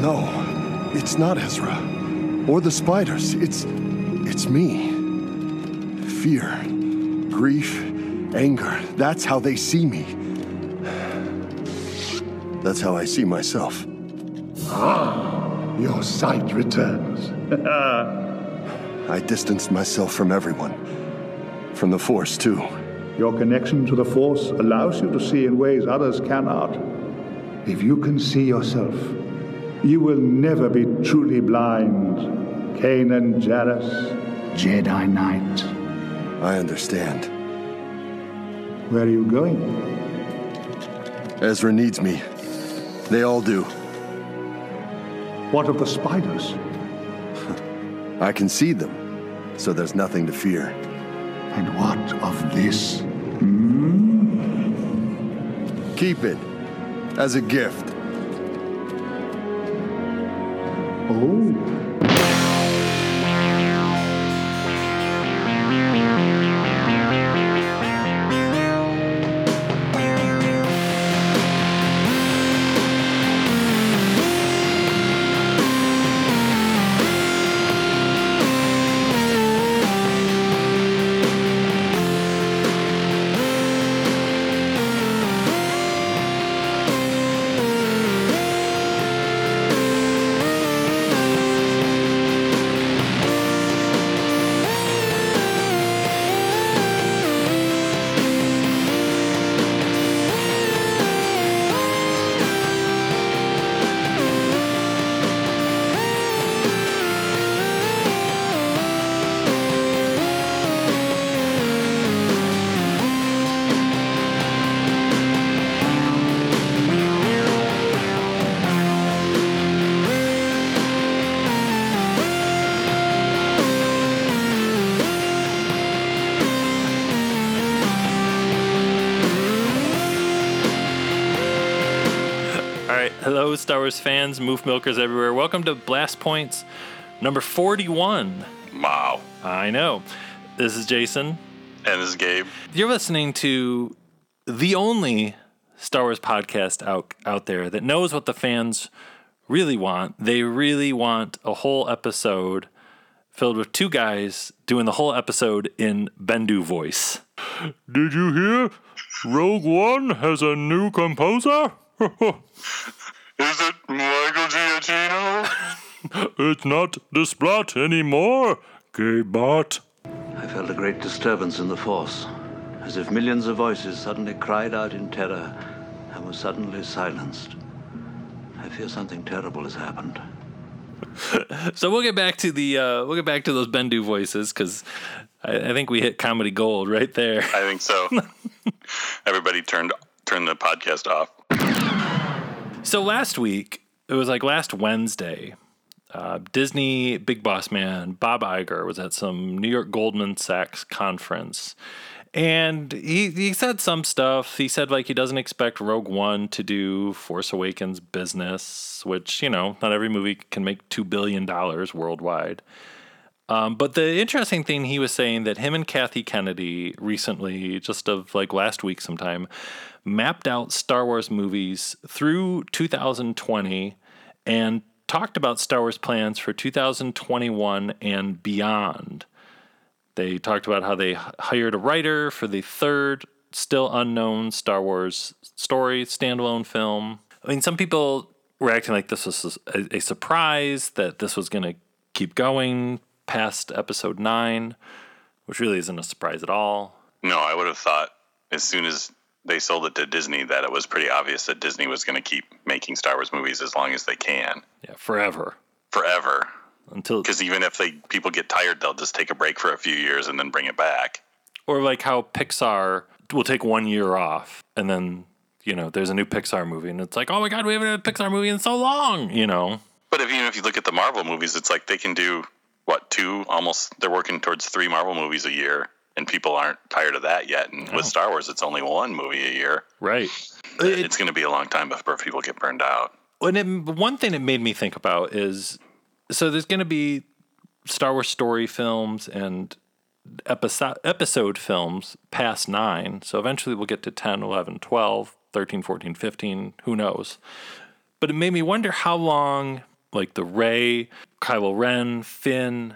No, it's not Ezra. Or the spiders. It's. it's me. Fear, grief, anger. That's how they see me. That's how I see myself. Ah, Your sight returns. I distanced myself from everyone. From the Force, too. Your connection to the Force allows you to see in ways others cannot. If you can see yourself, you will never be truly blind. Kanan Jarrus, Jedi Knight. I understand. Where are you going? Ezra needs me. They all do. What of the spiders? I can see them, so there's nothing to fear. And what of this? Hmm? Keep it as a gift. Oh, hello, Wars fans, moof milkers everywhere. Welcome to Blast Points number 41. Wow. I know. This is Jason. And this is Gabe. You're listening to the only Star Wars podcast out out there that knows what the fans really want. They really want a whole episode filled with two guys doing the whole episode in Bendu voice. Did you hear? Rogue One has a new composer? Is it Michael Giacchino? It's not the Splat anymore, Gaybot. I felt a great disturbance in the Force, as if millions of voices suddenly cried out in terror and were suddenly silenced. I fear something terrible has happened. So we'll get back to the uh, we'll get back to those Bendu voices because I, I think we hit comedy gold right there. I think so. Everybody turned turned the podcast off. So last week, it was like last Wednesday, uh, Disney big boss man Bob Iger was at some New York Goldman Sachs conference. And he, he said some stuff. He said, like, he doesn't expect Rogue One to do Force Awakens business, which, you know, not every movie can make $2 billion worldwide. Um, but the interesting thing he was saying that him and Kathy Kennedy recently, just of like last week sometime, mapped out Star Wars movies through 2020 and talked about Star Wars plans for 2021 and beyond. They talked about how they hired a writer for the third, still unknown Star Wars story standalone film. I mean, some people were acting like this was a, a surprise, that this was going to keep going past episode nine, which really isn't a surprise at all. No, I would have thought as soon as they sold it to Disney that it was pretty obvious that Disney was going to keep making Star Wars movies as long as they can, Yeah, forever forever. until Because even if they people get tired, they'll just take a break for a few years and then bring it back. or like how Pixar will take one year off and then you know there's a new Pixar movie and it's like oh my god we haven't had a Pixar movie in so long you know But if, even if you look at the Marvel movies, it's like they can do what two almost they're working towards three Marvel movies a year, and people aren't tired of that yet. And with Star Wars, it's only one movie a year. right. it's going to be a long time before people get burned out. And it, one thing it made me think about is so there's going to be Star Wars story films and episode episode films past 9. So eventually we'll get to 10, 11, 12, 13, 14, 15, who knows. But it made me wonder how long like the Rey, Kylo Ren, Finn,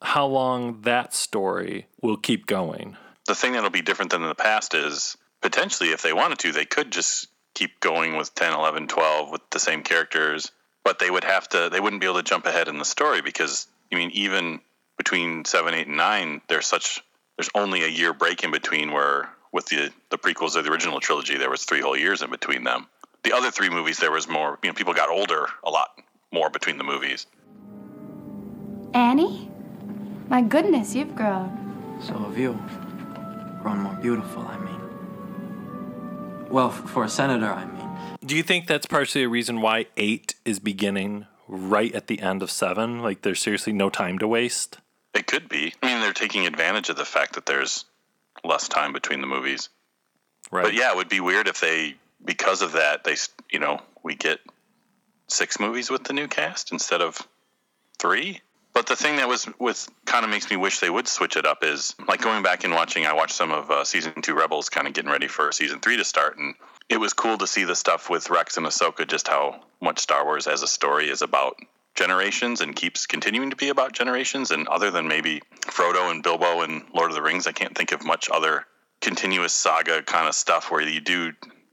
how long that story will keep going. The thing that'll be different than in the past is potentially if they wanted to, they could just keep going with 10, 11, 12 with the same characters, but they would have to they wouldn't be able to jump ahead in the story because I mean even between 7, 8 and 9 there's such there's only a year break in between where with the the prequels of the original trilogy there was 3 whole years in between them. The other 3 movies there was more, you know, people got older a lot more between the movies. Annie? My goodness, you've grown. So have you. Grown more beautiful, I mean. Well, f- for a senator, I mean. Do you think that's partially a reason why 8 is beginning right at the end of 7? Like there's seriously no time to waste? It could be. I mean, they're taking advantage of the fact that there's less time between the movies. Right. But yeah, it would be weird if they, because of that, they, you know, we get six movies with the new cast instead of three. But the thing that was with kind of makes me wish they would switch it up is like going back and watching. I watched some of uh, season two Rebels, kind of getting ready for season three to start, and it was cool to see the stuff with Rex and Ahsoka, just how much Star Wars as a story is about generations and keeps continuing to be about generations. And other than maybe Frodo and Bilbo and Lord of the Rings, I can't think of much other continuous saga kind of stuff where you do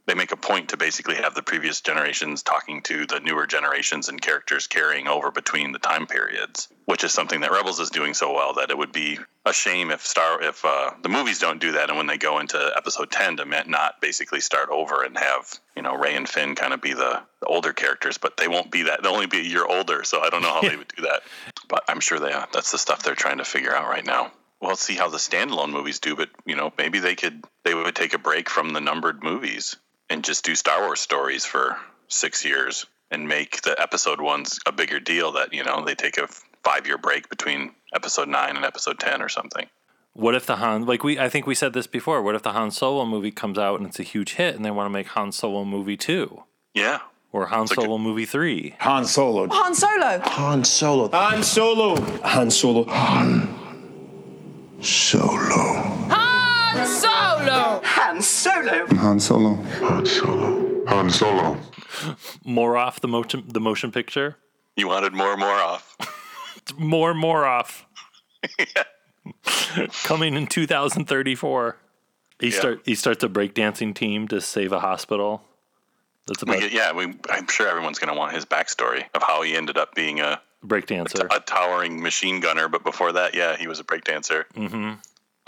they make a point to basically have the previous generations talking to the newer generations and characters carrying over between the time periods, which is something that Rebels is doing so well that it would be a shame if Star if uh, the movies don't do that and when they go into Episode Ten to not basically start over and have you know Rey and Finn kind of be the, the older characters, but they won't be that. They'll only be a year older, so I don't know how they would do that. But I'm sure they uh, that's the stuff they're trying to figure out right now. Well, let's see how the standalone movies do, but you know maybe they could they would take a break from the numbered movies and just do Star Wars stories for six years and make the episode ones a bigger deal that, you know, they take a five year break between episode nine and episode 10 or something. What if the Han like we I think we said this before, what if the Han Solo movie comes out and it's a huge hit and they want to make Han Solo movie 2 Yeah. or Han a good- Solo movie 3? Han Solo. Han Solo. Han Solo. Han Solo. Han Solo. Solo. Han Solo. Han Solo. Han Solo. Han Solo. Han Solo. More off the motion the motion picture? You wanted more and more off. More more off. yeah. Coming in 2034. He Yeah. start he starts a breakdancing team to save a hospital. That's We about get, yeah, we, I'm sure everyone's going to want his backstory of how he ended up being a, breakdancer. a towering machine gunner. But before that, yeah, he was a breakdancer, mm-hmm.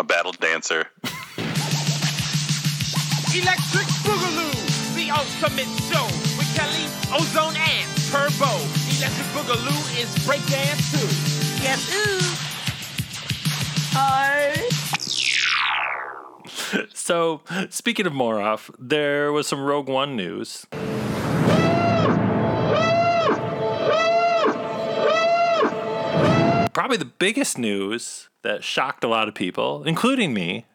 A battle dancer. Electric Boogaloo, the ultimate show with Kelly, Ozone, and Turbo. Electric Boogaloo is breakdance too. Yes, ooh. Hi. So, speaking of Moroff, there was some Rogue One news. Probably the biggest news that shocked a lot of people, including me,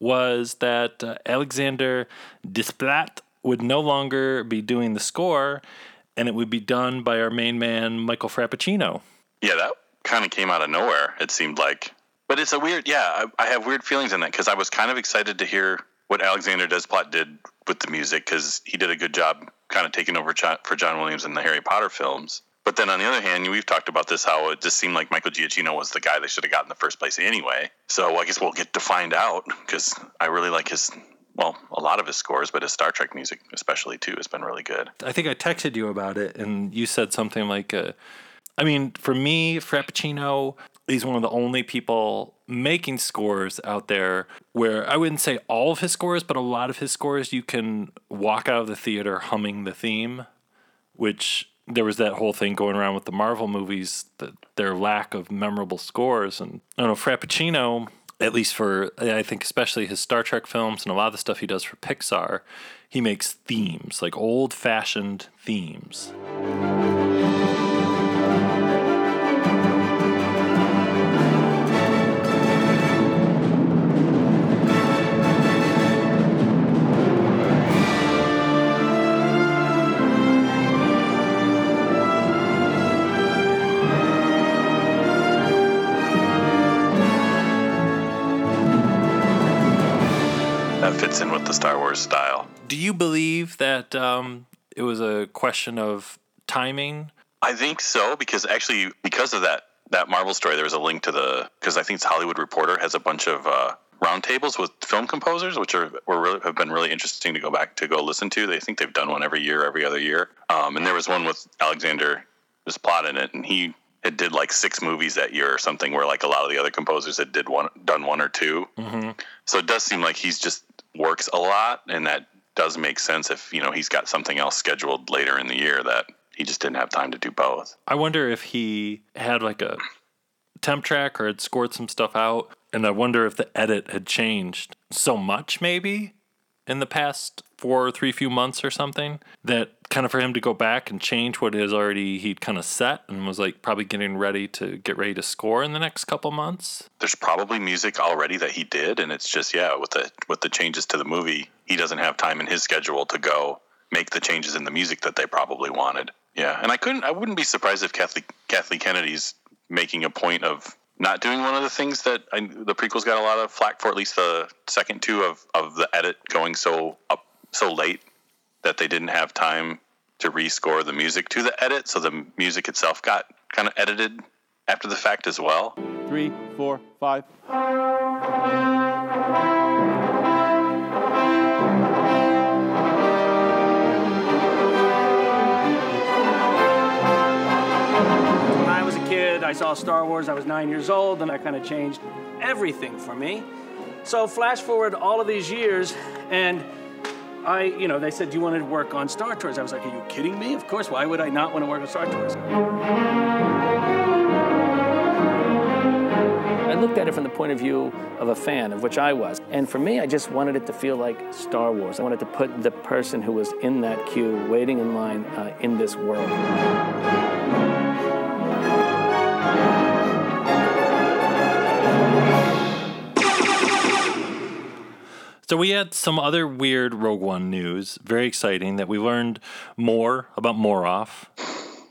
was that uh, Alexander Desplat would no longer be doing the score and it would be done by our main man, Michael Frappuccino. Yeah, that kind of came out of nowhere. It seemed like, but it's a weird. Yeah, I, I have weird feelings in that because I was kind of excited to hear what Alexander Desplat did with the music because he did a good job, kind of taking over for John Williams in the Harry Potter films. But then on the other hand, we've talked about this how it just seemed like Michael Giacchino was the guy they should have got in the first place anyway. So I guess we'll get to find out because I really like his. Well, a lot of his scores, but his Star Trek music, especially too, has been really good. I think I texted you about it, and you said something like, uh, I mean, for me, Frappuccino, he's one of the only people making scores out there where I wouldn't say all of his scores, but a lot of his scores, you can walk out of the theater humming the theme, which there was that whole thing going around with the Marvel movies, that their lack of memorable scores. And I don't know, Frappuccino, at least for, I think, especially his Star Trek films and a lot of the stuff he does for Pixar, he makes themes, like old fashioned themes. Fits in with the Star Wars style. Do you believe that um, it was a question of timing I think so because actually because of that that Marvel story, there was a link to the because I think it's Hollywood Reporter has a bunch of uh, roundtables with film composers, which are were really have been really interesting to go back to go listen to. They think they've done one every year, every other year. Um, and there was one with Alexander Desplat in it, and he had did like six movies that year or something, where like a lot of the other composers had did one done one or 2 Mm-hmm. So it does seem like he's just works a lot, and that does make sense if you know he's got something else scheduled later in the year that he just didn't have time to do both. I wonder if he had like a temp track or had scored some stuff out. And I wonder if the edit had changed so much, maybe in the past four or three few months or something, that kind of for him to go back and change what is already he'd kind of set and was like probably getting ready to get ready to score in the next couple months. There's probably music already that he did, and it's just yeah, with the with the changes to the movie, he doesn't have time in his schedule to go make the changes in the music that they probably wanted. Yeah, and I couldn't, I wouldn't be surprised if Kathleen Kathleen Kennedy's making a point of not doing one of the things that I, the prequels got a lot of flack for, at least the second two of of the edit going so up so late that they didn't have time to rescore the music to the edit, so the music itself got kind of edited after the fact as well. Three, four, five. When I was a kid, I saw Star Wars. I was nine years old, and that kind of changed everything for me. So flash forward all of these years, and I, you know, they said, "Do you want to work on Star Tours?" I was like, "Are you kidding me? Of course. Why would I not want to work on Star Tours?" I looked at it from the point of view of a fan, of which I was. And for me, I just wanted it to feel like Star Wars. I wanted to put the person who was in that queue, waiting in line, uh, in this world. So we had some other weird Rogue One news, very exciting that we learned more about Moroff.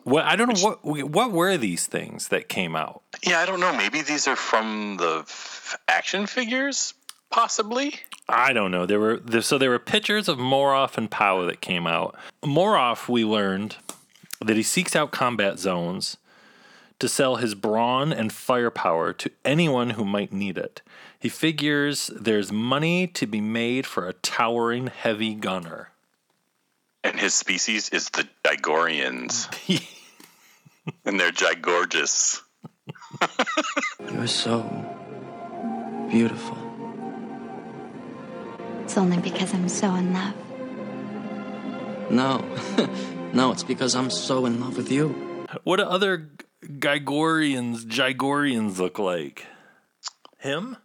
What I don't know what what were these things that came out. Yeah, I don't know. Maybe these are from the f- action figures, possibly. I don't know. There were there, so there were pictures of Moroff and Power that came out. Moroff, we learned that he seeks out combat zones to sell his brawn and firepower to anyone who might need it. He figures there's money to be made for a towering heavy gunner. And his species is the Gigorians. and they're gigorgeous. You're so beautiful. It's only because I'm so in love. No, no, it's because I'm so in love with you. What do other Gigorians, Gigorians look like? Him?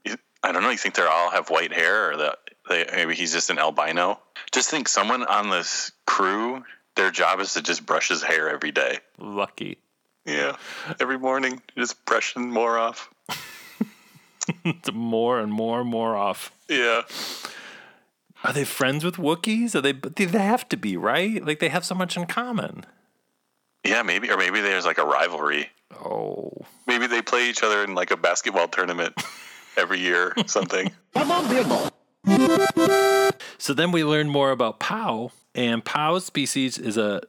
I don't know. You think they all have white hair, or that they maybe he's just an albino? Just think, someone on this crew, their job is to just brush his hair every day. Lucky. Yeah, every morning, just brushing more off. more and more and more off. Yeah. Are they friends with Wookiees? Are they? They have to be, right? Like they have so much in common. Yeah, maybe, or maybe there's like a rivalry. Oh. Maybe they play each other in like a basketball tournament every year, or something. Come on, big ball. So then we learn more about Pao, and Pao's species is a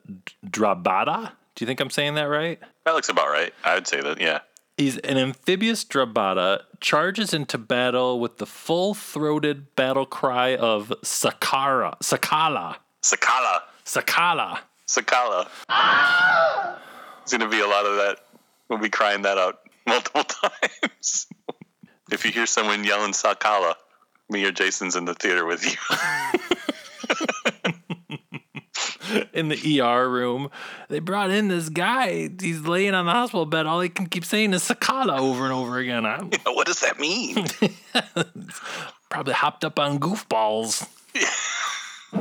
Drabata. Do you think I'm saying that right? That looks about right. I would say that, yeah. He's an amphibious Drabata, charges into battle with the full-throated battle cry of Sakara, Sakala. Sakala. Sakala. Sakala. It's going to be a lot of that. We'll be crying that out multiple times. if you hear someone yelling Sakala, me or Jason's in the theater with you. in the ER room. They brought in this guy. He's laying on the hospital bed. All he can keep saying is Sakala over and over again. I, what does that mean? Probably hopped up on goofballs.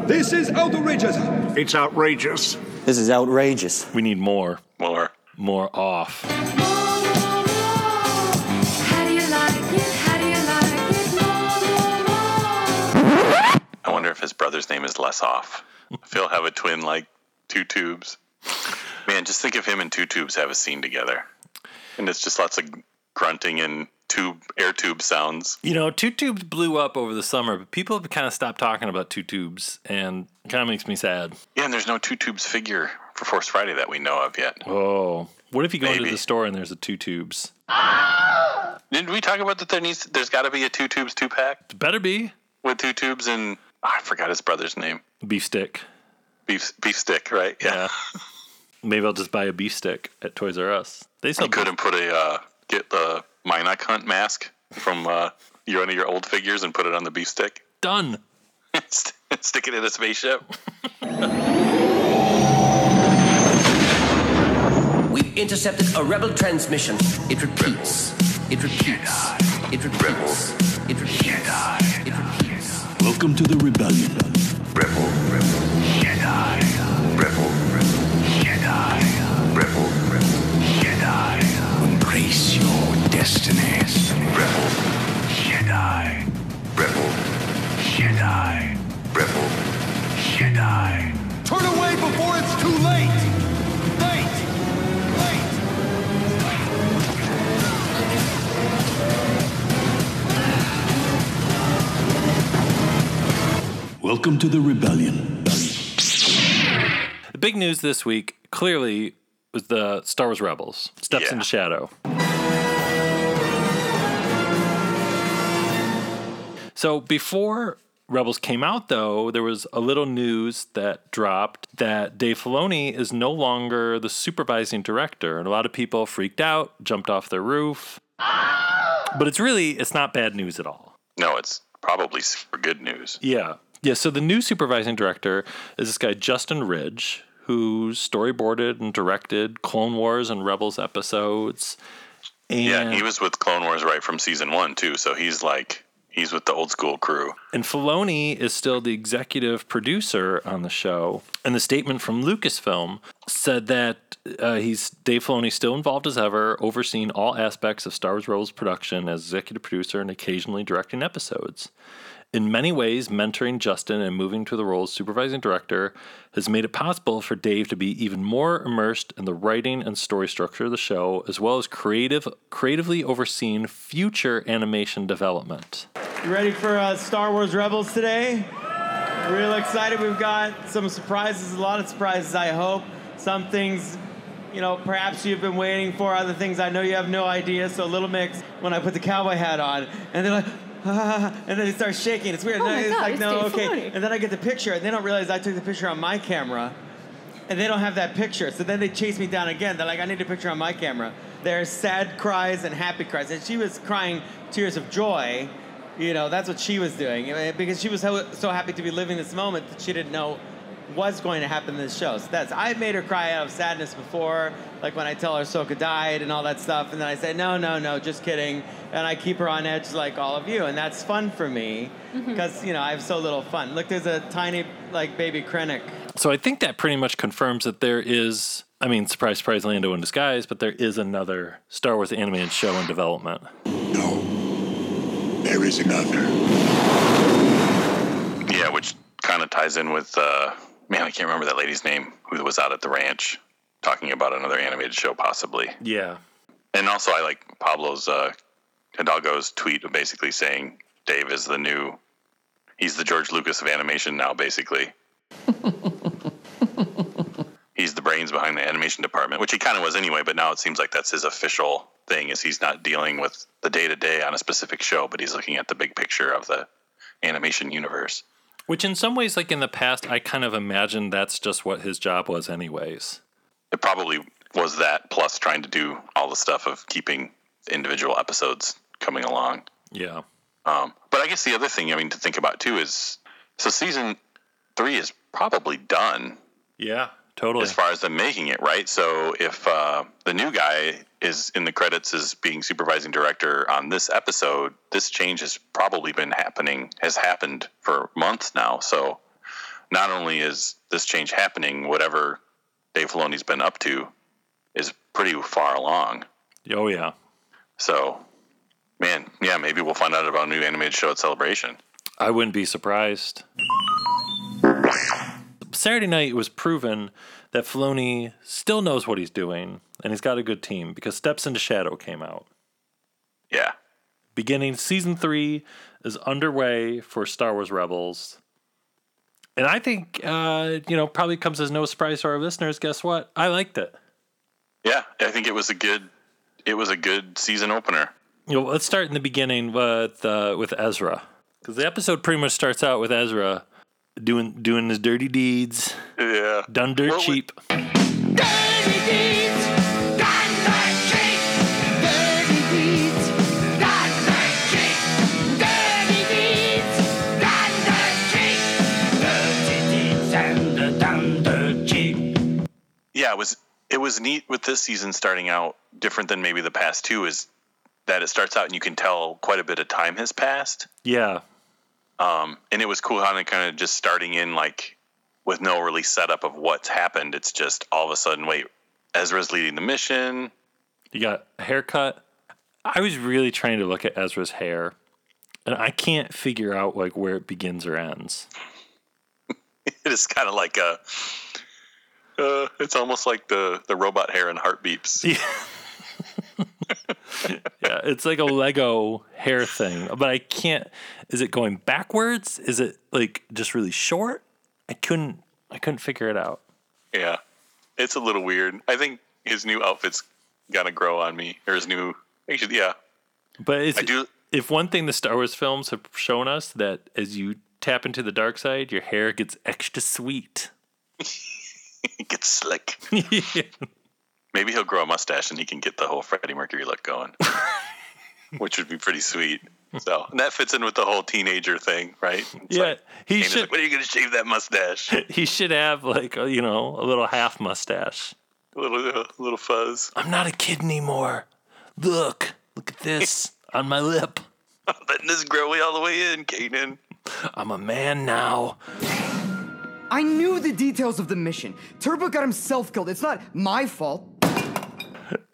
This is outrageous. It's outrageous. This is outrageous. We need more. More. More off. How do you like it? How do you like it? I wonder if his brother's name is less off. If he'll have a twin like two tubes. Man, just think of him and two tubes have a scene together. And it's just lots of grunting and tube air tube sounds. You know, Two Tubes blew up over the summer, but people have kind of stopped talking about Two Tubes, and it kind of makes me sad. Yeah, and there's no two tubes figure for Force Friday that we know of yet. Oh, what if you go into the store and there's a two tubes? Didn't we talk about that? There needs, there's got to be a two tubes two pack Better be with two tubes and I forgot his brother's name. beef stick. Beef beef stick, right? Yeah. Maybe I'll just buy a beef stick at Toys R Us. They sell You couldn't put a uh, get the Mynock Hunt mask from uh, your one of your old figures and put it on the beef stick. done. Stick it in a spaceship. We've intercepted a rebel transmission. It repeats. It repeats. It repeats. It repeats. It repeats. Welcome to the rebellion. Rebel, rebel, Jedi. Rebel, rebel, Jedi. Rebel, rebel, Jedi. Embrace your destinies. Rebel, Jedi. Rebel, Jedi. Rebel, Jedi. Turn away before it's too late! Late! Late! Welcome to the rebellion. The big news this week clearly was the Star Wars Rebels. Steps Yeah. into Shadow. So before Rebels came out, though, there was a little news that dropped that Dave Filoni is no longer the supervising director, and a lot of people freaked out, jumped off their roof. But it's really it's not bad news at all. No, it's probably super good news. Yeah. Yeah. So the new supervising director is this guy, Justin Ridge, who storyboarded and directed Clone Wars and Rebels episodes. And, Yeah, he was with Clone Wars right from season one too, so he's like he's with the old school crew. and Filoni is still the executive producer on the show. And the statement from Lucasfilm said that uh, he's Dave Filoni still involved as ever, overseeing all aspects of Star Wars Rebels production as executive producer and occasionally directing episodes. In many ways, mentoring Justin and moving to the role of supervising director has made it possible for Dave to be even more immersed in the writing and story structure of the show, as well as creative, creatively overseeing future animation development. You ready for uh, Star Wars Rebels today? Real excited. We've got some surprises, a lot of surprises, I hope. Some things, you know, perhaps you've been waiting for, other things I know you have no idea. So a little mix when I put the cowboy hat on. And they're like, ah, and then it starts shaking. It's weird. Oh And my it's God, like, it's no, Dave okay. Filoni. And then I get the picture, and they don't realize I took the picture on my camera. And they don't have that picture. So then they chase me down again. They're like, I need a picture on my camera. There's sad cries and happy cries. And she was crying tears of joy. You know, that's what she was doing. eh, Because she was so, so happy to be living this moment that she didn't know was going to happen in this show. So that's I've made her cry out of sadness before, like when I tell her Soka died and all that stuff, and then I say, no, no, no, just kidding. And I keep her on edge like all of you, and that's fun for me because you know I have so little fun. Look, there's a tiny like baby Krennic So I think that pretty much confirms that there is, I mean, surprise, surprise, Lando in disguise, but there is another Star Wars animated show in development. No, there is another. Yeah, which kind of ties in with uh, man, I can't remember that lady's name who was out at the ranch talking about another animated show possibly. Yeah. And also, I like Pablo's uh, Hidalgo's tweet basically saying Dave is the new, he's the George Lucas of animation now, basically. he's the brains behind the animation department, which he kind of was anyway. But now it seems like that's his official thing: is he's not dealing with the day to day on a specific show, but he's looking at the big picture of the animation universe. Which, in some ways, like in the past, I kind of imagined that's just what his job was, anyways. It probably was that plus trying to do all the stuff of keeping individual episodes coming along. Yeah. Um, but I guess the other thing I mean to think about too is so season three is probably done Yeah, totally. as far as them making it, right? So if uh, the new guy is in the credits as being supervising director on this episode, this change has probably been happening, has happened for months now. So not only is this change happening, whatever Dave Filoni's been up to is pretty far along. Oh, yeah. So, man, yeah, maybe we'll find out about a new animated show at Celebration. I wouldn't be surprised. Saturday night, it was proven that Filoni still knows what he's doing, and he's got a good team because Steps into Shadow came out. Yeah. Beginning season three is underway for Star Wars Rebels, And I think, uh, you know, probably comes as no surprise to our listeners. Guess what? I liked it. Yeah, I think it was a good it was a good season opener. You know, let's start in the beginning with uh, with Ezra, because the episode pretty much starts out with Ezra doing doing his dirty deeds, Yeah. done dirt Well, we- cheap. Yeah, it was it was neat with this season starting out different than maybe the past two is that it starts out and you can tell quite a bit of time has passed. Yeah, Um, and it was cool how they kind of just starting in like with no really setup of what's happened. It's just all of a sudden, wait, Ezra's leading the mission. you got a haircut. I was really trying to look at Ezra's hair, and I can't figure out like where it begins or ends. It is kind of like a. Uh, it's almost like the the robot hair in Heartbeeps. Yeah, it's like a Lego hair thing, but I can't. Is it going backwards? Is it like just really short? I couldn't. I couldn't figure it out. Yeah, it's a little weird. I think his new outfit's gonna grow on me, or his new. Actually, yeah, But it's, I do- if one thing the Star Wars films have shown us that as you tap into the dark side, your hair gets extra sweet. it gets slick. yeah. Maybe he'll grow a mustache and he can get the whole Freddie Mercury look going, which would be pretty sweet. So and that fits in with the whole teenager thing, right? It's Yeah, like, he Kana's should- Like, when are you going to shave that mustache? He should have like a, you know a little half mustache. A little, a little fuzz. I'm not a kid anymore. Look, look at this on my lip. I'm letting this grow all the way in, Kanan. I'm a man now. I knew the details of the mission. Turbo got himself killed. It's not my fault.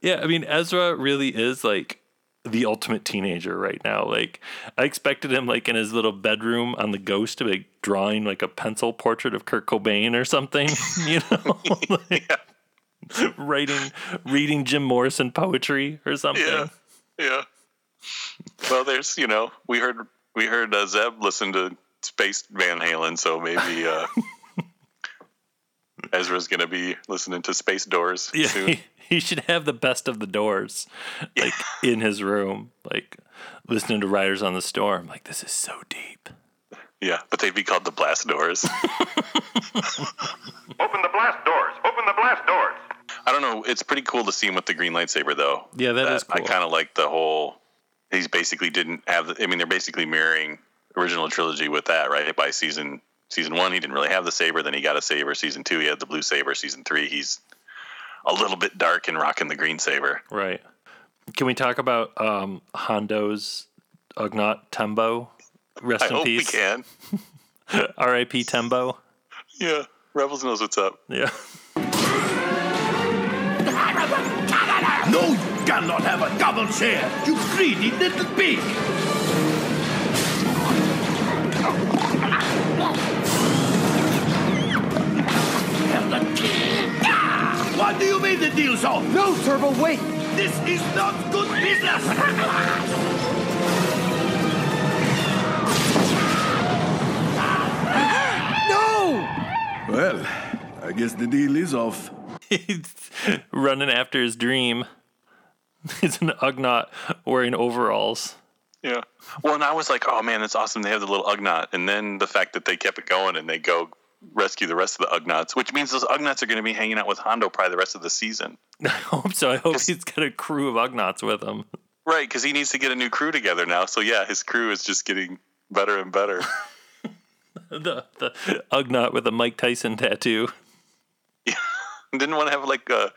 Yeah, I mean Ezra really is like the ultimate teenager right now. Like I expected him like in his little bedroom on the ghost to be drawing like a pencil portrait of Kurt Cobain or something, you know? Like, Writing reading Jim Morrison poetry or something. Yeah, yeah. Well, there's you know we heard we heard uh, Zeb listen to Space Van Halen, so maybe uh, Ezra's gonna be listening to Space Doors Yeah, soon. He, he should have the best of the doors, like in his room, like listening to Riders on the Storm. Like this is so deep. Yeah, but they'd be called the Blast Doors. Open the blast doors. Open the blast doors. I don't know. It's pretty cool to see him with the green lightsaber, though. Yeah, that is I kind of like the whole. He's basically didn't have. The, I mean, they're basically mirroring original trilogy with that, right? By season season one, he didn't really have the saber. Then he got a saber. Season two, he had the blue saber. Season three, he's a little bit dark and rocking the green saber. Right. Can we talk about um, Hondo's Ugnaught Tembo? Rest I in hope peace. we can. R.I.P. Tembo. Yeah, Rebels knows what's up. Yeah. No, you cannot have a double share, you greedy little pig! What do you mean the deal's off? No, Turbo, wait! This is not good business! No! Well, I guess the deal is off. He's running after his dream. He's an Ugnaught wearing overalls. Yeah. Well, and I was like, oh man, that's awesome. They have the little Ugnaught, and then the fact that they kept it going and they go rescue the rest of the Ugnaughts, which means those Ugnaughts are going to be hanging out with Hondo probably the rest of the season. I hope so. I hope he's got a crew of Ugnaughts with him. Right, because he needs to get a new crew together now. So yeah, his crew is just getting better and better. The the Ugnaught with a Mike Tyson tattoo. Didn't want to have like uh,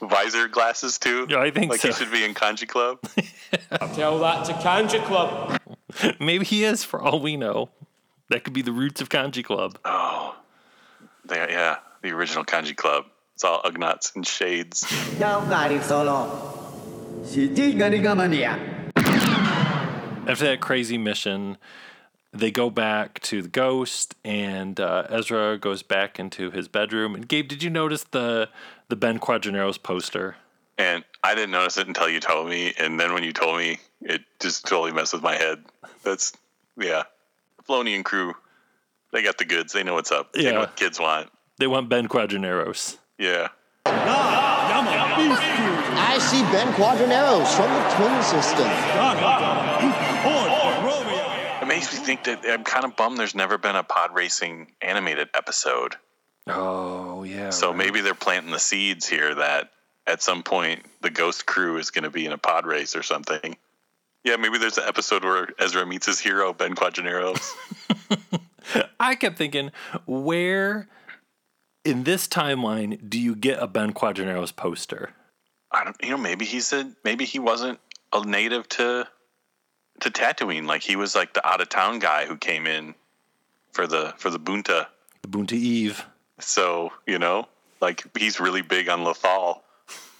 visor glasses too. Yeah, I think like so. he should be in Kanjiklub. Tell that to Kanjiklub. Maybe he is, for all we know. That could be the roots of Kanjiklub. oh, they, yeah, the original Kanjiklub. It's all Ugnaughts and shades. After that crazy mission, they go back to the ghost, and uh, Ezra goes back into his bedroom. And Gabe, did you notice the the Ben Quadinaros poster? And I didn't notice it until you told me, and then when you told me, it just totally messed with my head. That's yeah, Filoni and crew They got the goods. They know what's up. They Yeah. know what kids want. They want Ben Quadinaros. Yeah. I see Ben Quadinaros from the twin system. It makes me think that I'm kind of bummed there's never been a pod racing animated episode. Oh yeah. So maybe they're planting the seeds here that at some point the Ghost Crew is going to be in a pod race or something. Yeah, maybe there's an episode where Ezra meets his hero Ben Quadinaros. I kept thinking, where in this timeline do you get a Ben Quadinaros poster? I don't, you know, maybe he's a maybe he wasn't a native to to Tatooine. Like he was like the out of town guy who came in for the for the Boonta. The Boonta Eve. So you know, like he's really big on Lothal.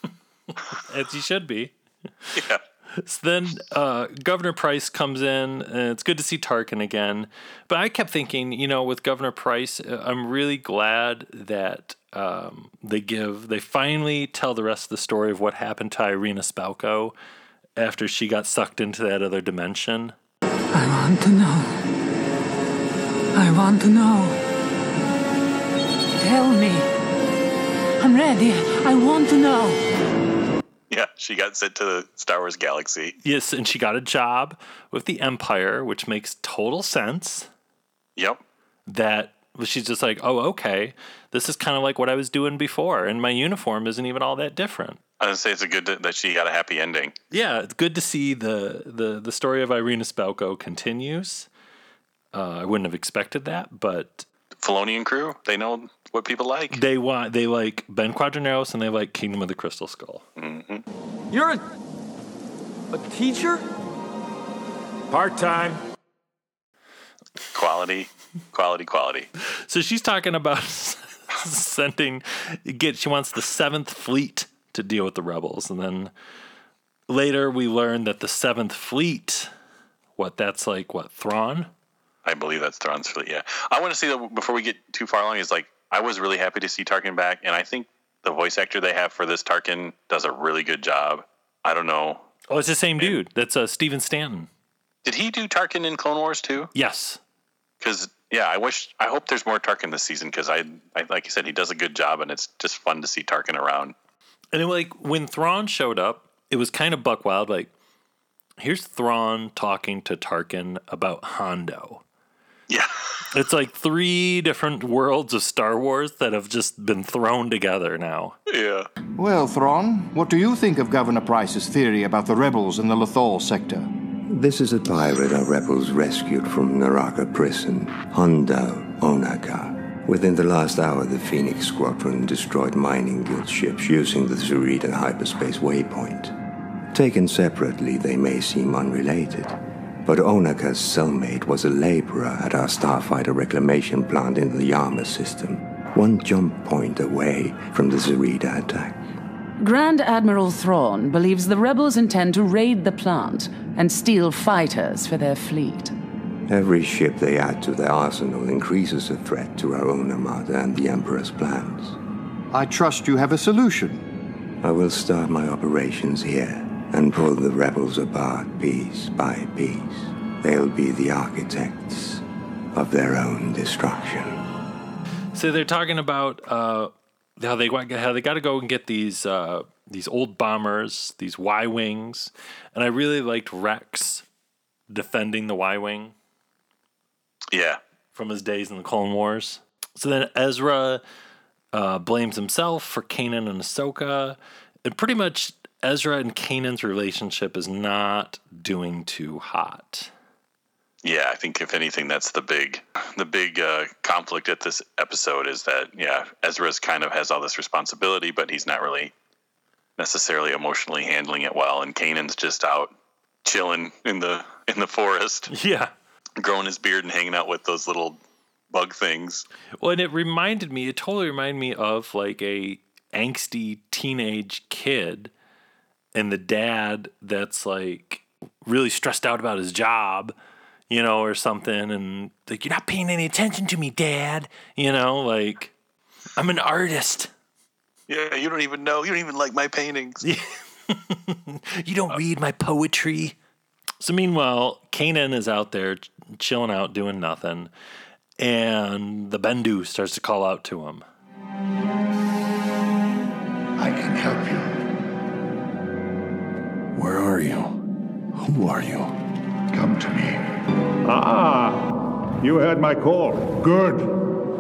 As he should be. Yeah. So then uh, Governor Price comes in, and it's good to see Tarkin again. But I kept thinking, you know, with Governor Price, uh, I'm really glad that um, they give, they finally tell the rest of the story of what happened to Irina Spalko after she got sucked into that other dimension. I want to know. I want to know. Tell me. I'm ready. I want to know. Yeah, she got sent to the Star Wars galaxy. Yes, and she got a job with the Empire, which makes total sense. Yep. That she's just like, oh, okay, this is kind of like what I was doing before, and my uniform isn't even all that different. I would say it's a good that that she got a happy ending. Yeah, it's good to see the the the story of Irina Spalko continues. Uh, I wouldn't have expected that, but Filoni and crew, they know what people like. they want they like Ben Quadinaros and they like Kingdom of the Crystal Skull. Mm-hmm. You're a, a teacher? Part time. Quality, quality, quality. So she's talking about sending get she wants the seventh fleet to deal with the rebels, and then later we learn that the seventh fleet, what that's like, what Thrawn. I believe that's Thrawn's fleet. Yeah, I want to see that before we get too far along. Is like I was really happy to see Tarkin back, and I think the voice actor they have for this Tarkin does a really good job. I don't know. Oh, it's the same dude. That's uh, Stephen Stanton. Did he do Tarkin in Clone Wars too? Yes. Because yeah, I wish I hope there's more Tarkin this season because I, I like you said he does a good job and it's just fun to see Tarkin around. And it, like when Thrawn showed up, it was kind of buck wild. Like, here's Thrawn talking to Tarkin about Hondo. Yeah. It's like three different worlds of Star Wars that have just been thrown together now. Yeah. Well, Thrawn, what do you think of Governor Price's theory about the rebels in the Lothal sector? This is a pirate our rebels rescued from Naraka prison, Hondo Ohnaka. Within the last hour, the Phoenix Squadron destroyed mining guild ships using the Zerida hyperspace waypoint. Taken separately, they may seem unrelated, but Ohnaka's cellmate was a laborer at our starfighter reclamation plant in the Yama system, one jump point away from the Zerida attack. Grand Admiral Thrawn believes the rebels intend to raid the plant and steal fighters for their fleet. Every ship they add to their arsenal increases the threat to our own armada and the Emperor's plans. I trust you have a solution. I will start my operations here and pull the rebels apart piece by piece. They'll be the architects of their own destruction. So they're talking about uh, how they want- how they got to go and get these uh, these old bombers, these Y wings, and I really liked Rex defending the Y wing. Yeah. From his days in the Clone Wars. So then Ezra uh, blames himself for Kanan and Ahsoka, and pretty much Ezra and Kanan's relationship is not doing too hot. Yeah, I think if anything, that's the big, the big uh, conflict at this episode is that yeah, Ezra's kind of has all this responsibility, but he's not really necessarily emotionally handling it well, and Kanan's just out chilling in the in the forest, Yeah. growing his beard and hanging out with those little bug things. Well, and it reminded me, it totally reminded me of like a angsty teenage kid and the dad that's like really stressed out about his job, you know, or something. And like, you're not paying any attention to me, dad. You know, like, I'm an artist. Yeah, you don't even know. You don't even like my paintings. You don't read my poetry. So meanwhile, Kanan is out there chilling out, doing nothing. and the Bendu starts to call out to him. I can help you. Where are you? Who are you? Come to me. Ah, you heard my call. Good.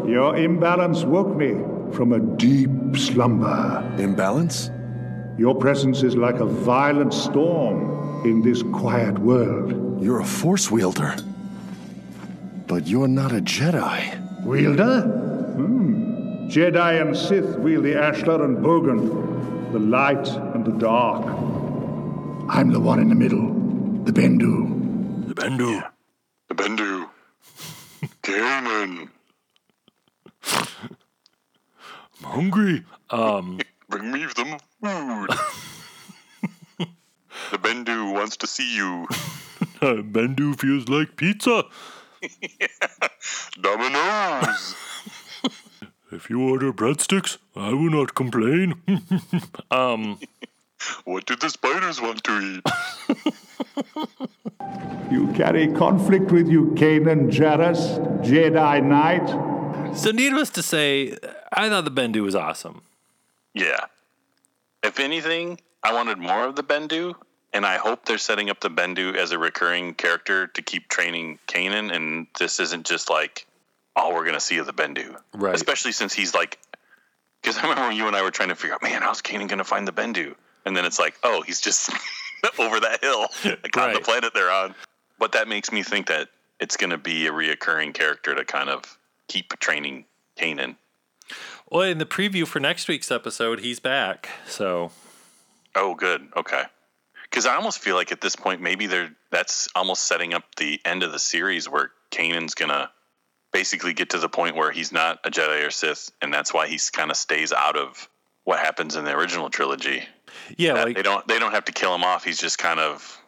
Your imbalance woke me from a deep slumber. Imbalance? Your presence is like a violent storm in this quiet world. You're a force wielder. But you're not a Jedi. Wielder? Hmm. Jedi and Sith wield the Ashla and Bogan, the light and the dark. I'm the one in the middle, the Bendu. The Bendu. The Bendu. Kanan. I'm hungry. Um, Bring me some food. the Bendu wants to see you. Bendu feels like pizza. Domino's. If you order breadsticks, I will not complain. um, what do the spiders want to eat? You carry conflict with you, Kanan Jarrus, Jedi Knight. so, needless to say, I thought the Bendu was awesome. Yeah. If anything, I wanted more of the Bendu, and I hope they're setting up the Bendu as a recurring character to keep training Kanan, and this isn't just like all we're gonna see of the Bendu. Right. Especially since he's like, because I remember when you and I were trying to figure out, man, how's Kanan gonna find the Bendu? And then it's like, oh, he's just over that hill, like on the planet they're on. But that makes me think that it's gonna be a reoccurring character to kind of keep training Kanan. Well, in the preview for next week's episode, he's back. So, Oh, good. Okay. Because I almost feel like at this point, maybe they're that's almost setting up the end of the series where Kanan's gonna basically get to the point where he's not a Jedi or Sith, and that's why he's kind of stays out of what happens in the original trilogy. Yeah, like they don't they don't have to kill him off. He's just kind of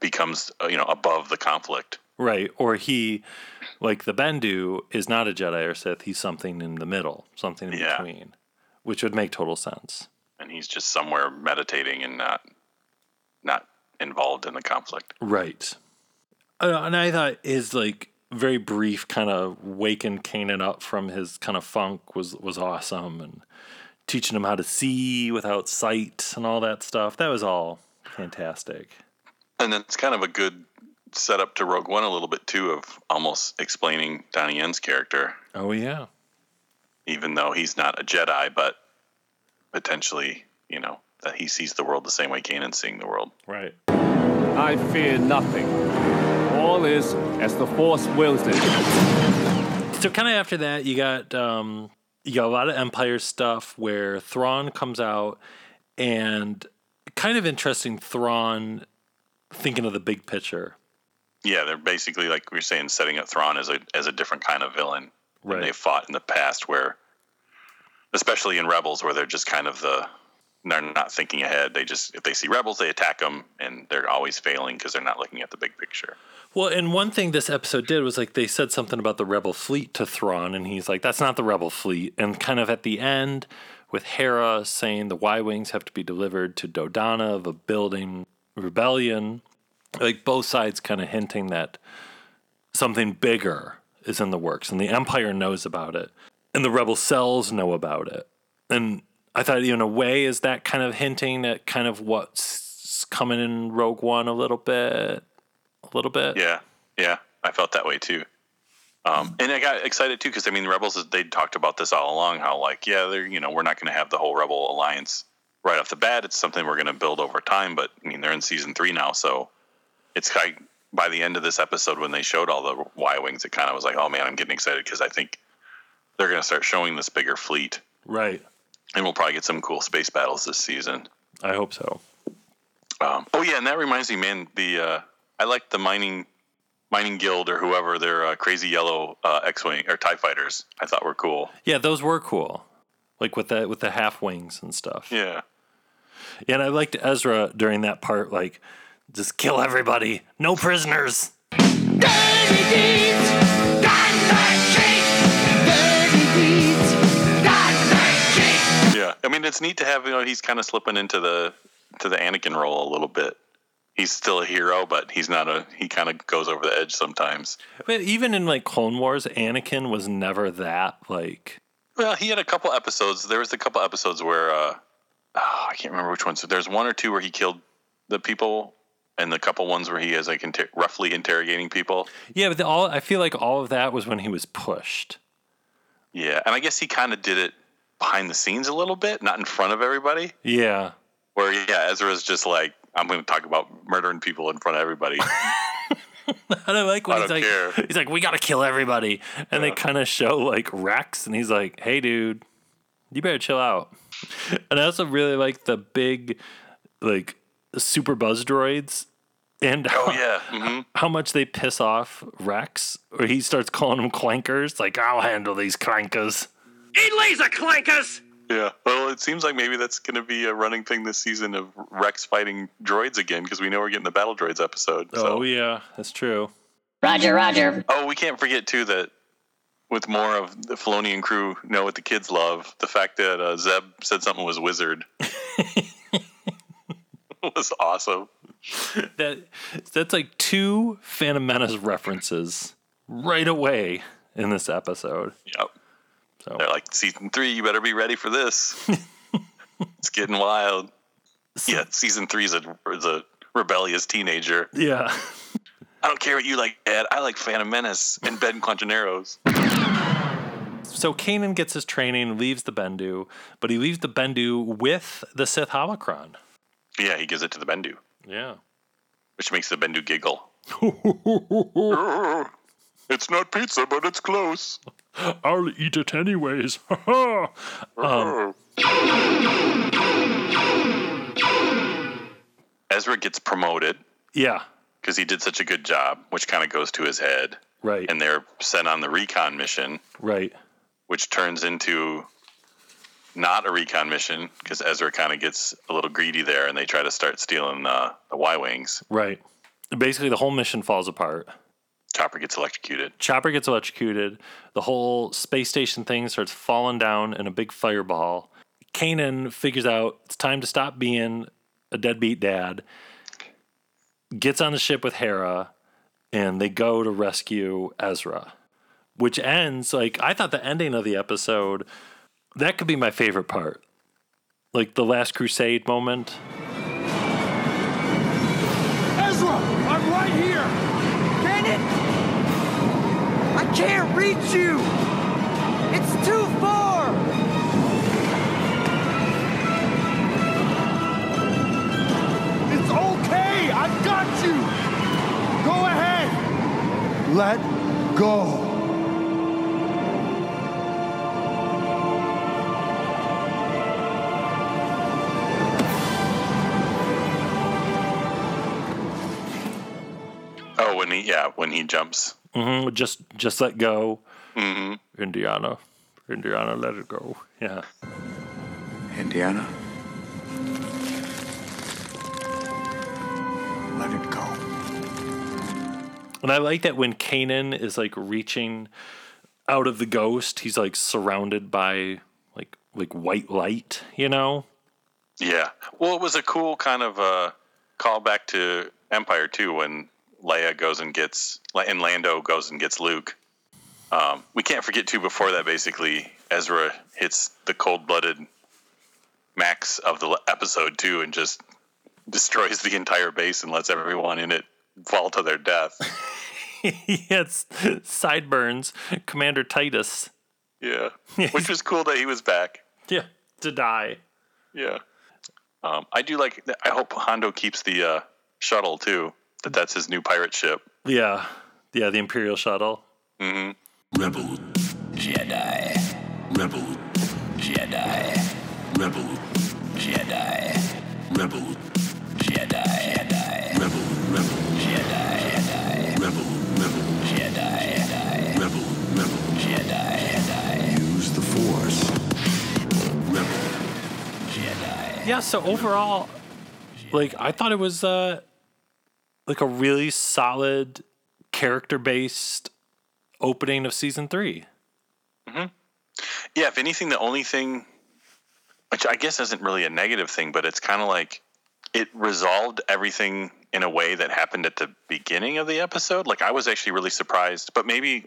becomes uh, you know above the conflict. right, or he, like the Bendu, is not a Jedi or Sith. He's something in the middle, something in Yeah. between, which would make total sense. and he's just somewhere meditating and not not involved in the conflict. Right. Uh, and I thought his like very brief kind of waking Kanan up from his kind of funk was was awesome, and teaching him how to see without sight and all that stuff. That was all fantastic. And then it's kind of a good setup to Rogue One a little bit too of almost explaining Donnie Yen's character, Oh yeah. even though he's not a Jedi, but potentially, you know, that he sees the world the same way Kanan's seeing the world. Right. I fear nothing. All is as the Force wills it. So kind of after that, you got um, you got a lot of Empire stuff where Thrawn comes out, and kind of interesting Thrawn thinking of the big picture. Yeah, they're basically like we are saying, setting up Thrawn as a as a different kind of villain than they fought in the past, where especially in Rebels, where they're just kind of the they're not thinking ahead. They just if they see rebels, they attack them, and they're always failing because they're not looking at the big picture. Well, and one thing this episode did was like they said something about the Rebel fleet to Thrawn, and he's like, "That's not the Rebel fleet." And kind of at the end, with Hera saying the Y wings have to be delivered to Dodonna of a building rebellion, like both sides kind of hinting that something bigger is in the works, and the Empire knows about it, and the Rebel cells know about it. And I thought, in a way, is that kind of hinting at kind of what's coming in Rogue One a little bit, a little bit. Yeah, yeah, I felt that way too. Um, and I got excited too because I mean, rebels they talked about this all along. How like, yeah, they're you know we're not going to have the whole rebel alliance right off the bat. It's something we're going to build over time. But I mean, they're in season three now, so it's like by the end of this episode when they showed all the Y wings, it kind of was like, oh man, I'm getting excited because I think they're going to start showing this bigger fleet, Right. and we'll probably get some cool space battles this season. I hope so. Um, oh yeah, and that reminds me, man. The uh, I like the mining mining guild or whoever their uh, crazy yellow uh, X-wing or Tie fighters. I thought were cool. Yeah, those were cool. Like with the with the half wings and stuff. Yeah, Yeah, and I liked Ezra during that part, like, just kill everybody, no prisoners. yeah. I mean, it's neat to have. You know, he's kind of slipping into the to the Anakin role a little bit. He's still a hero, but he's not a. He kind of goes over the edge sometimes. But even in like Clone Wars, Anakin was never that like. Well, he had a couple episodes. There was a couple episodes where uh, oh, I can't remember which ones. So There's one or two where he killed the people, and the couple ones where he is like inter- roughly interrogating people. Yeah, but the, all I feel like all of that was when he was pushed. Yeah, and I guess he kind of did it behind the scenes a little bit, not in front of everybody. Yeah. Where yeah, Ezra's just like, I'm going to talk about murdering people in front of everybody. And I like when I he's don't like, care. he's like, we gotta kill everybody, and they kind of show like Rex, and he's like, hey, dude, you better chill out. And I also really like the big, like, super buzz droids, and oh yeah, hmm how much they piss off Rex, or he starts calling them clankers. Like, I'll handle these clankers. Eat laser clankers! Yeah. Well, it seems like maybe that's going to be a running thing this season of Rex fighting droids again because we know we're getting the battle droids episode. So. Oh yeah, that's true. Roger, Roger. Oh, we can't forget too that with more of the Filoni and crew know what the kids love, the fact that uh, Zeb said something was wizard was awesome. that that's like two Phantom Menace references right away in this episode. Yep. So They're like season three. You better be ready for this. it's getting wild. Yeah, season three is a, is a rebellious teenager. Yeah. I don't care what you like, Ed. I like Phantom Menace and Ben Quadinaros. So Kanan gets his training, leaves the Bendu, but he leaves the Bendu with the Sith holocron. Yeah, he gives it to the Bendu, Yeah. which makes the Bendu giggle. it's not pizza, but it's close. I'll eat it anyways. um, Ezra gets promoted yeah. because he did such a good job, which kind of goes to his head. Right. And they're sent on the recon mission, Right. which turns into not a recon mission because Ezra kind of gets a little greedy there, and they try to start stealing uh, the Y wings. Right. Basically, the whole mission falls apart. Chopper gets electrocuted. Chopper gets electrocuted. The whole space station thing starts falling down in a big fireball. Kanan figures out it's time to stop being a deadbeat dad. Gets on the ship with Hera, and they go to rescue Ezra, which ends like I thought the ending of the episode. That could be my favorite part, like the last crusade moment. Can't reach you! It's too far! It's okay. I've got you. Go ahead. Let go. When he yeah, when he jumps. hmm Just just let go, hmm Indiana. Indiana, let it go. Yeah. Indiana? Let it go. And I like that when Kanan is like reaching out of the ghost, he's like surrounded by like like white light, you know? Yeah. Well, it was a cool kind of uh, callback to Empire too, when Leia goes and gets and Lando goes and gets Luke. Um, we can't forget too. Before that, basically, Ezra hits the cold-blooded max of the episode too, and just destroys the entire base and lets everyone in it fall to their death. he gets sideburns, Commander Titus. yeah, which was cool that he was back. Yeah, to die. Yeah. Um, I do like. I hope Hondo keeps the uh, shuttle too. That that's his new pirate ship. Yeah. Yeah, the Imperial shuttle. Mm-hmm. Rebel. Jedi. Rebel. Jedi. Rebel. Jedi. Rebel. Jedi. Jedi. Rebel. Rebel. Jedi. Jedi. Rebel. Rebel. Jedi. Jedi. Rebel. Rebel. Jedi. Jedi. Use the Force. Rebel. Jedi. Yeah, so overall, like I thought it was uh like a really solid character based opening of season three. Yeah, if anything, the only thing, which I guess isn't really a negative thing, but it's kind of like it resolved everything in a way that happened at the beginning of the episode. Like I was actually really surprised, but maybe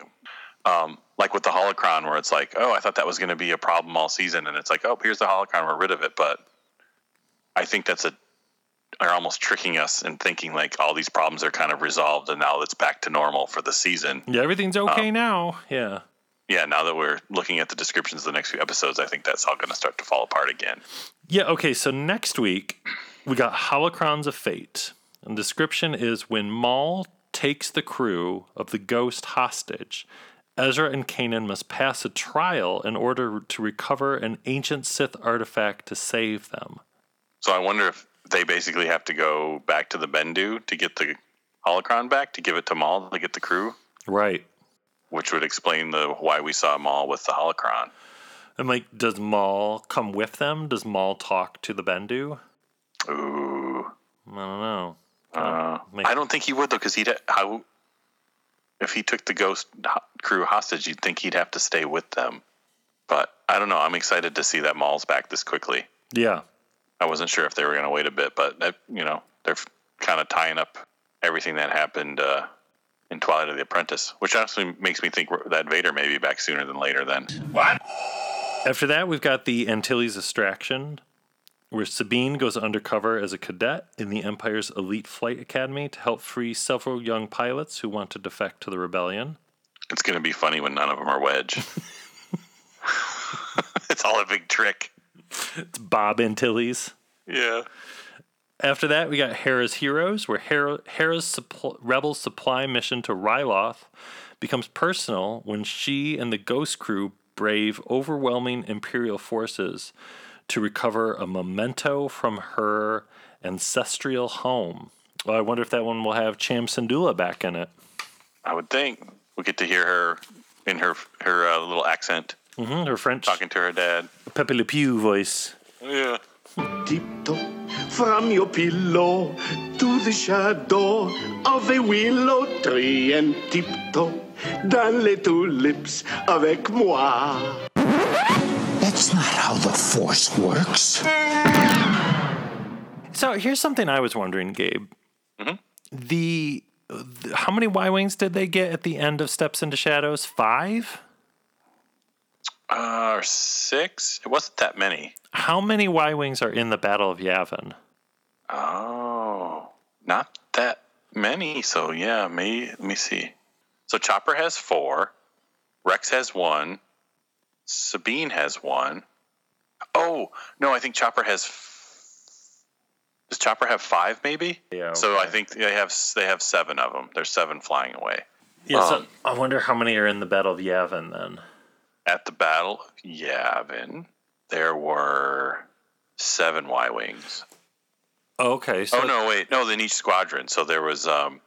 um, like with the holocron, where it's like, oh, I thought that was going to be a problem all season, and it's like, oh, here's the holocron, we're rid of it. But I think that's a are almost tricking us and thinking like all these problems are kind of resolved, and now it's back to normal for the season. Yeah, everything's okay Um, now. Yeah. Yeah, now that we're looking at the descriptions of the next few episodes, I think that's all going to start to fall apart again. Yeah, okay, so next week we got Holocrons of Fate. And the description is when Maul takes the crew of the Ghost hostage, Ezra and Kanan must pass a trial in order to recover an ancient Sith artifact to save them. So I wonder if they basically have to go back to the Bendu to get the holocron back to give it to Maul to get the crew, Right. which would explain the why we saw Maul with the holocron. And like, does Maul come with them? Does Maul talk to the Bendu? Ooh, I don't know. uh, I don't think he would though, because he'd how if he took the Ghost ho- crew hostage, you'd think he'd have to stay with them. But I don't know. I'm excited to see that Maul's back this quickly. Yeah. I wasn't sure if they were going to wait a bit, but that, you know they're kind of tying up everything that happened uh, in Twilight of the Apprentice, which actually makes me think that Vader may be back sooner than later. Then what? After that, we've got the Antilles Extraction, where Sabine goes undercover as a cadet in the Empire's elite flight academy to help free several young pilots who want to defect to the rebellion. It's going to be funny when none of them are Wedge. it's all a big trick. It's Bob Antilles. Yeah. After that, we got Hera's Heroes, where Hera, Hera's suppl- rebel supply mission to Ryloth becomes personal when she and the Ghost crew brave overwhelming Imperial forces to recover a memento from her ancestral home. Well, I wonder if that one will have Cham Syndulla back in it. I would think we get to hear her in her her uh, little accent, hmm her French talking to her dad. Pepe Le Pew voice. Yeah. Tiptoe from your pillow to the shadow of a willow tree and tiptoe dans les tulips avec moi. That's not how the Force works. So here's something I was wondering, Gabe. The, the how many Y wings did they get at the end of Steps into Shadows? Five. Uh, six? It wasn't that many. How many Y wings are in the Battle of Yavin? Oh, not that many. So yeah, me. Let me see. So Chopper has four. Rex has one. Sabine has one. Oh no, I think Chopper has. f- Does Chopper have five? Maybe. Yeah. So I think they have they have seven of them. There's seven flying away. Yeah. so Um, I wonder how many are in the Battle of Yavin then. At the battle of Yavin, there were seven Y wings. Okay. So oh no, wait, no, in each squadron. So there was um,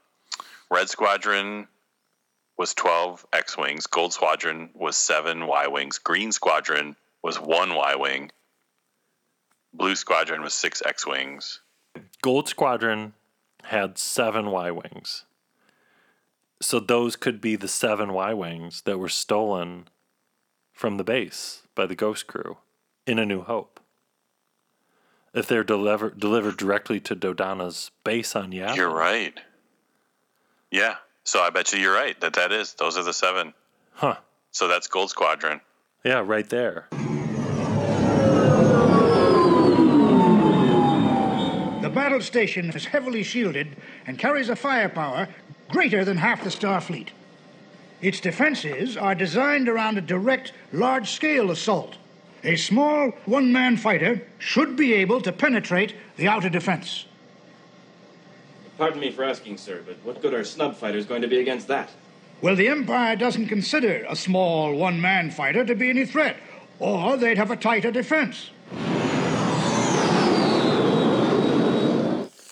Red Squadron was twelve X wings. Gold Squadron was seven Y wings. Green Squadron was one Y wing. Blue Squadron was six X wings. Gold Squadron had seven Y wings. So those could be the seven Y wings that were stolen from the base by the Ghost Crew in A New Hope. If they're deliver- delivered directly to Dodonna's base on Yavin. You're right. Yeah. So I bet you you're right that that is those are the seven. Huh. So that's Gold Squadron. Yeah, right there. The battle station is heavily shielded and carries a firepower greater than half the Starfleet. Its defenses are designed around a direct, large scale assault. A small, one man fighter should be able to penetrate the outer defense. Pardon me for asking, sir, but what good are snub fighters going to be against that? Well, the Empire doesn't consider a small, one man fighter to be any threat, or they'd have a tighter defense.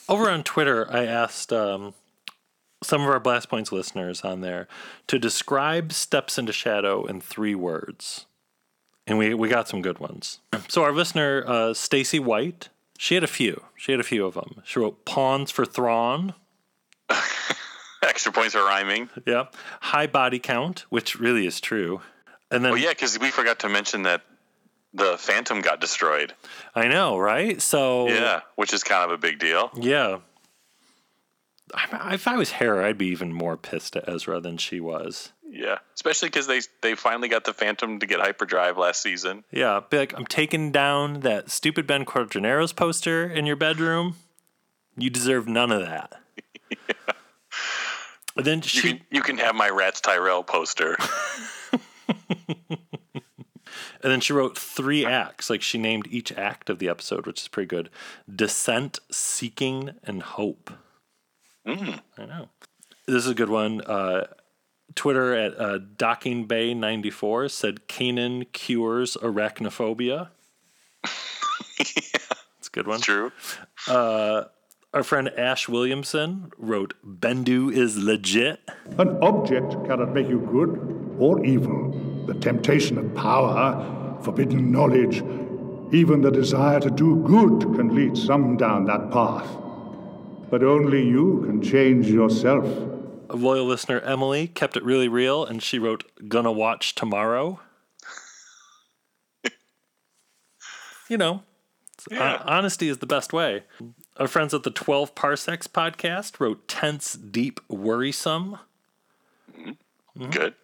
Over on Twitter, I asked um, some of our Blast Points listeners on there to describe Steps into Shadow in three words. And we, we got some good ones. So our listener, uh, Stacy White, she had a few. She had a few of them. She wrote Pawns for Thrawn. Extra points for rhyming. Yeah. High body count, which really is true. And then Well, yeah, because we forgot to mention that the Phantom got destroyed. I know, right? So Yeah, which is kind of a big deal. yeah. I- If I was Hera, I'd be even more pissed at Ezra than she was. Yeah, especially because they they finally got the Phantom to get hyperdrive last season. Yeah, be like, I'm taking down that stupid Ben Quadinaros poster in your bedroom. You deserve none of that. And then You she, can you can have my Ratts Tyerell poster. and then she wrote three acts. Like she named each act of the episode, which is pretty good. Descent, Seeking, and Hope. Mm. I know. This is a good one. Uh, Twitter at uh, Docking Bay 94 said Kanan cures arachnophobia. yeah. It's a good one. True. Uh, our friend Ash Williamson wrote Bendu is legit. An object cannot make you good or evil. The temptation of power, forbidden knowledge, even the desire to do good can lead some down that path. But only you can change yourself. A loyal listener, Emily, kept it really real and she wrote Gonna watch tomorrow. you know, hon- honesty is the best way. Our friends at the 12 Parsecs podcast wrote Tense, Deep, Worrisome. Mhm. Good.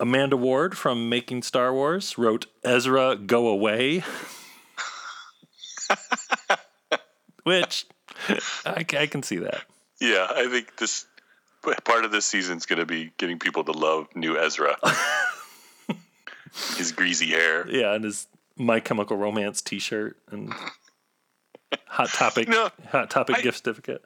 Amanda Ward from Making Star Wars wrote Ezra Go Away. Which I, I can see that. Yeah, I think this part of this season is going to be getting people to love new Ezra. His greasy hair. Yeah, and his My Chemical Romance T-shirt and Hot Topic No, Hot Topic I- gift certificate.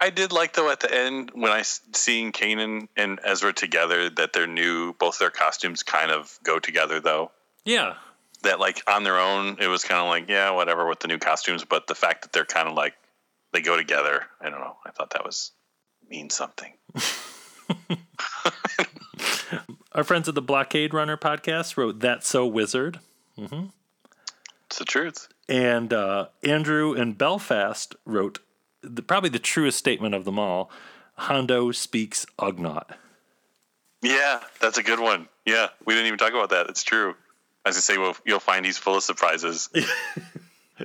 I did like though at the end when I seeing Kanan and Ezra together that their new both their costumes kind of go together though. Yeah, That like on their own it was kind of like yeah whatever with the new costumes, but the fact that they're kind of like they go together, I don't know. I thought that was means something. Our friends at the Blockade Runner podcast wrote "That's So Wizard," hmm It's the truth. and uh, Andrew in Belfast wrote the, probably the truest statement of them all: "Hondo speaks Ugnaught." Yeah, that's a good one. Yeah, we didn't even talk about that. It's true. As I say, well, you'll find he's full of surprises.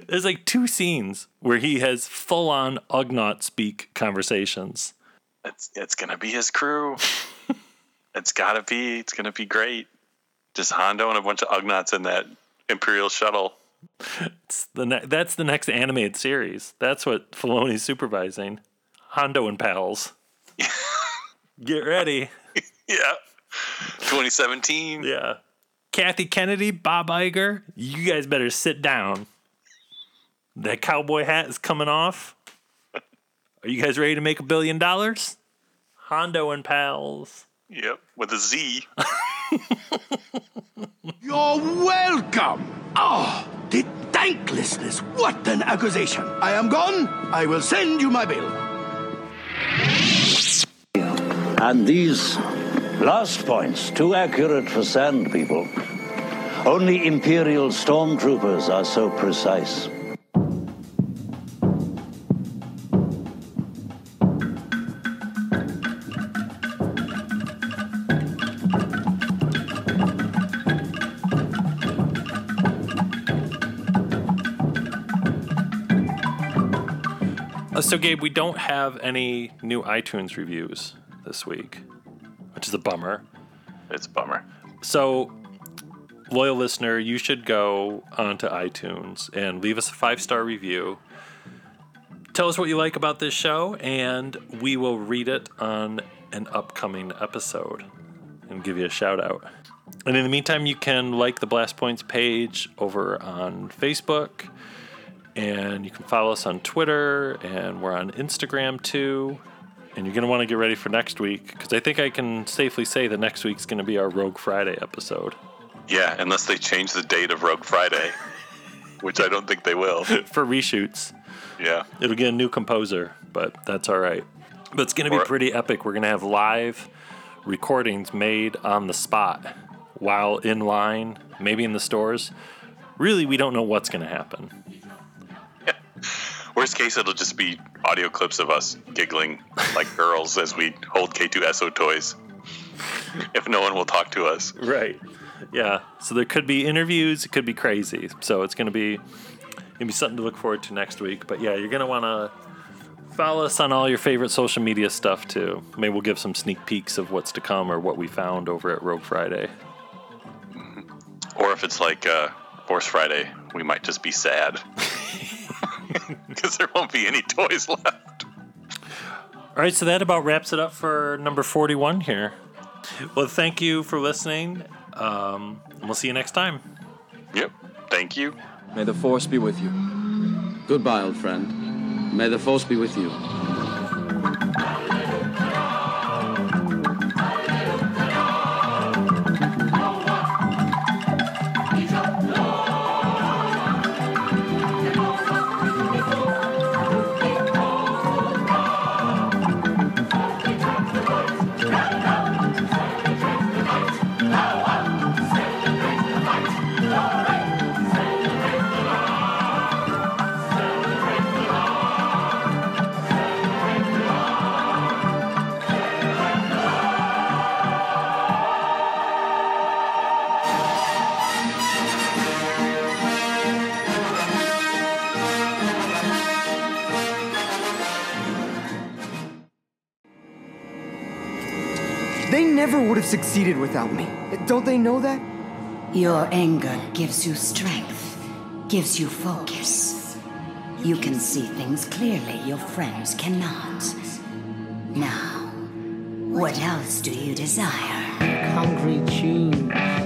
There's like two scenes where he has full-on Ugnaught speak conversations. It's it's gonna be his crew. it's gotta be. It's gonna be great. Just Hondo and a bunch of Ugnaughts in that Imperial shuttle. It's the ne- that's the next animated series. That's what Filoni's supervising. Hondo and pals. Get ready. Yeah. 2017. Yeah. Kathy Kennedy, Bob Iger, you guys better sit down. That cowboy hat is coming off. Are you guys ready to make a billion dollars? Hondo and pals. Yep. With a Z. You're welcome. Oh, the thanklessness. What an accusation. I am gone. I will send you my bill. And these last points, too accurate for sand people. Only Imperial stormtroopers are so precise. So, Gabe, we don't have any new iTunes reviews this week, which is a bummer. It's a bummer. So, loyal listener, you should go onto iTunes and leave us a five star review. Tell us what you like about this show, and we will read it on an upcoming episode and give you a shout out. And in the meantime, you can like the Blast Points page over on Facebook, and you can follow us on Twitter, and we're on Instagram too. And you're going to want to get ready for next week because I think I can safely say that next week's going to be our Rogue Friday episode. Yeah, unless they change the date of Rogue Friday, which I don't think they will. for reshoots. Yeah. It'll get a new composer, but that's all right. But it's going to be pretty epic. We're going to have live recordings made on the spot while in line, maybe in the stores. Really, we don't know what's going to happen. Worst case, it'll just be audio clips of us giggling like girls as we hold K2SO toys. If no one will talk to us. Right. Yeah. So there could be interviews. It could be crazy. So it's gonna be gonna be something to look forward to next week. But yeah, you're gonna want to follow us on all your favorite social media stuff too. Maybe we'll give some sneak peeks of what's to come or what we found over at Rogue Friday. Or if it's like uh, Horse Friday, we might just be sad because there won't be any toys left. All right, so that about wraps it up for number 41 here. Well, thank you for listening. Um, and we'll see you next time. Yep. Thank you. May the Force be with you. Goodbye, old friend. May the Force be with you. Succeeded without me. Don't they know that? Your anger gives you strength, gives you focus. You can see things clearly your friends cannot. Now, what else do you desire? Concrete shoes.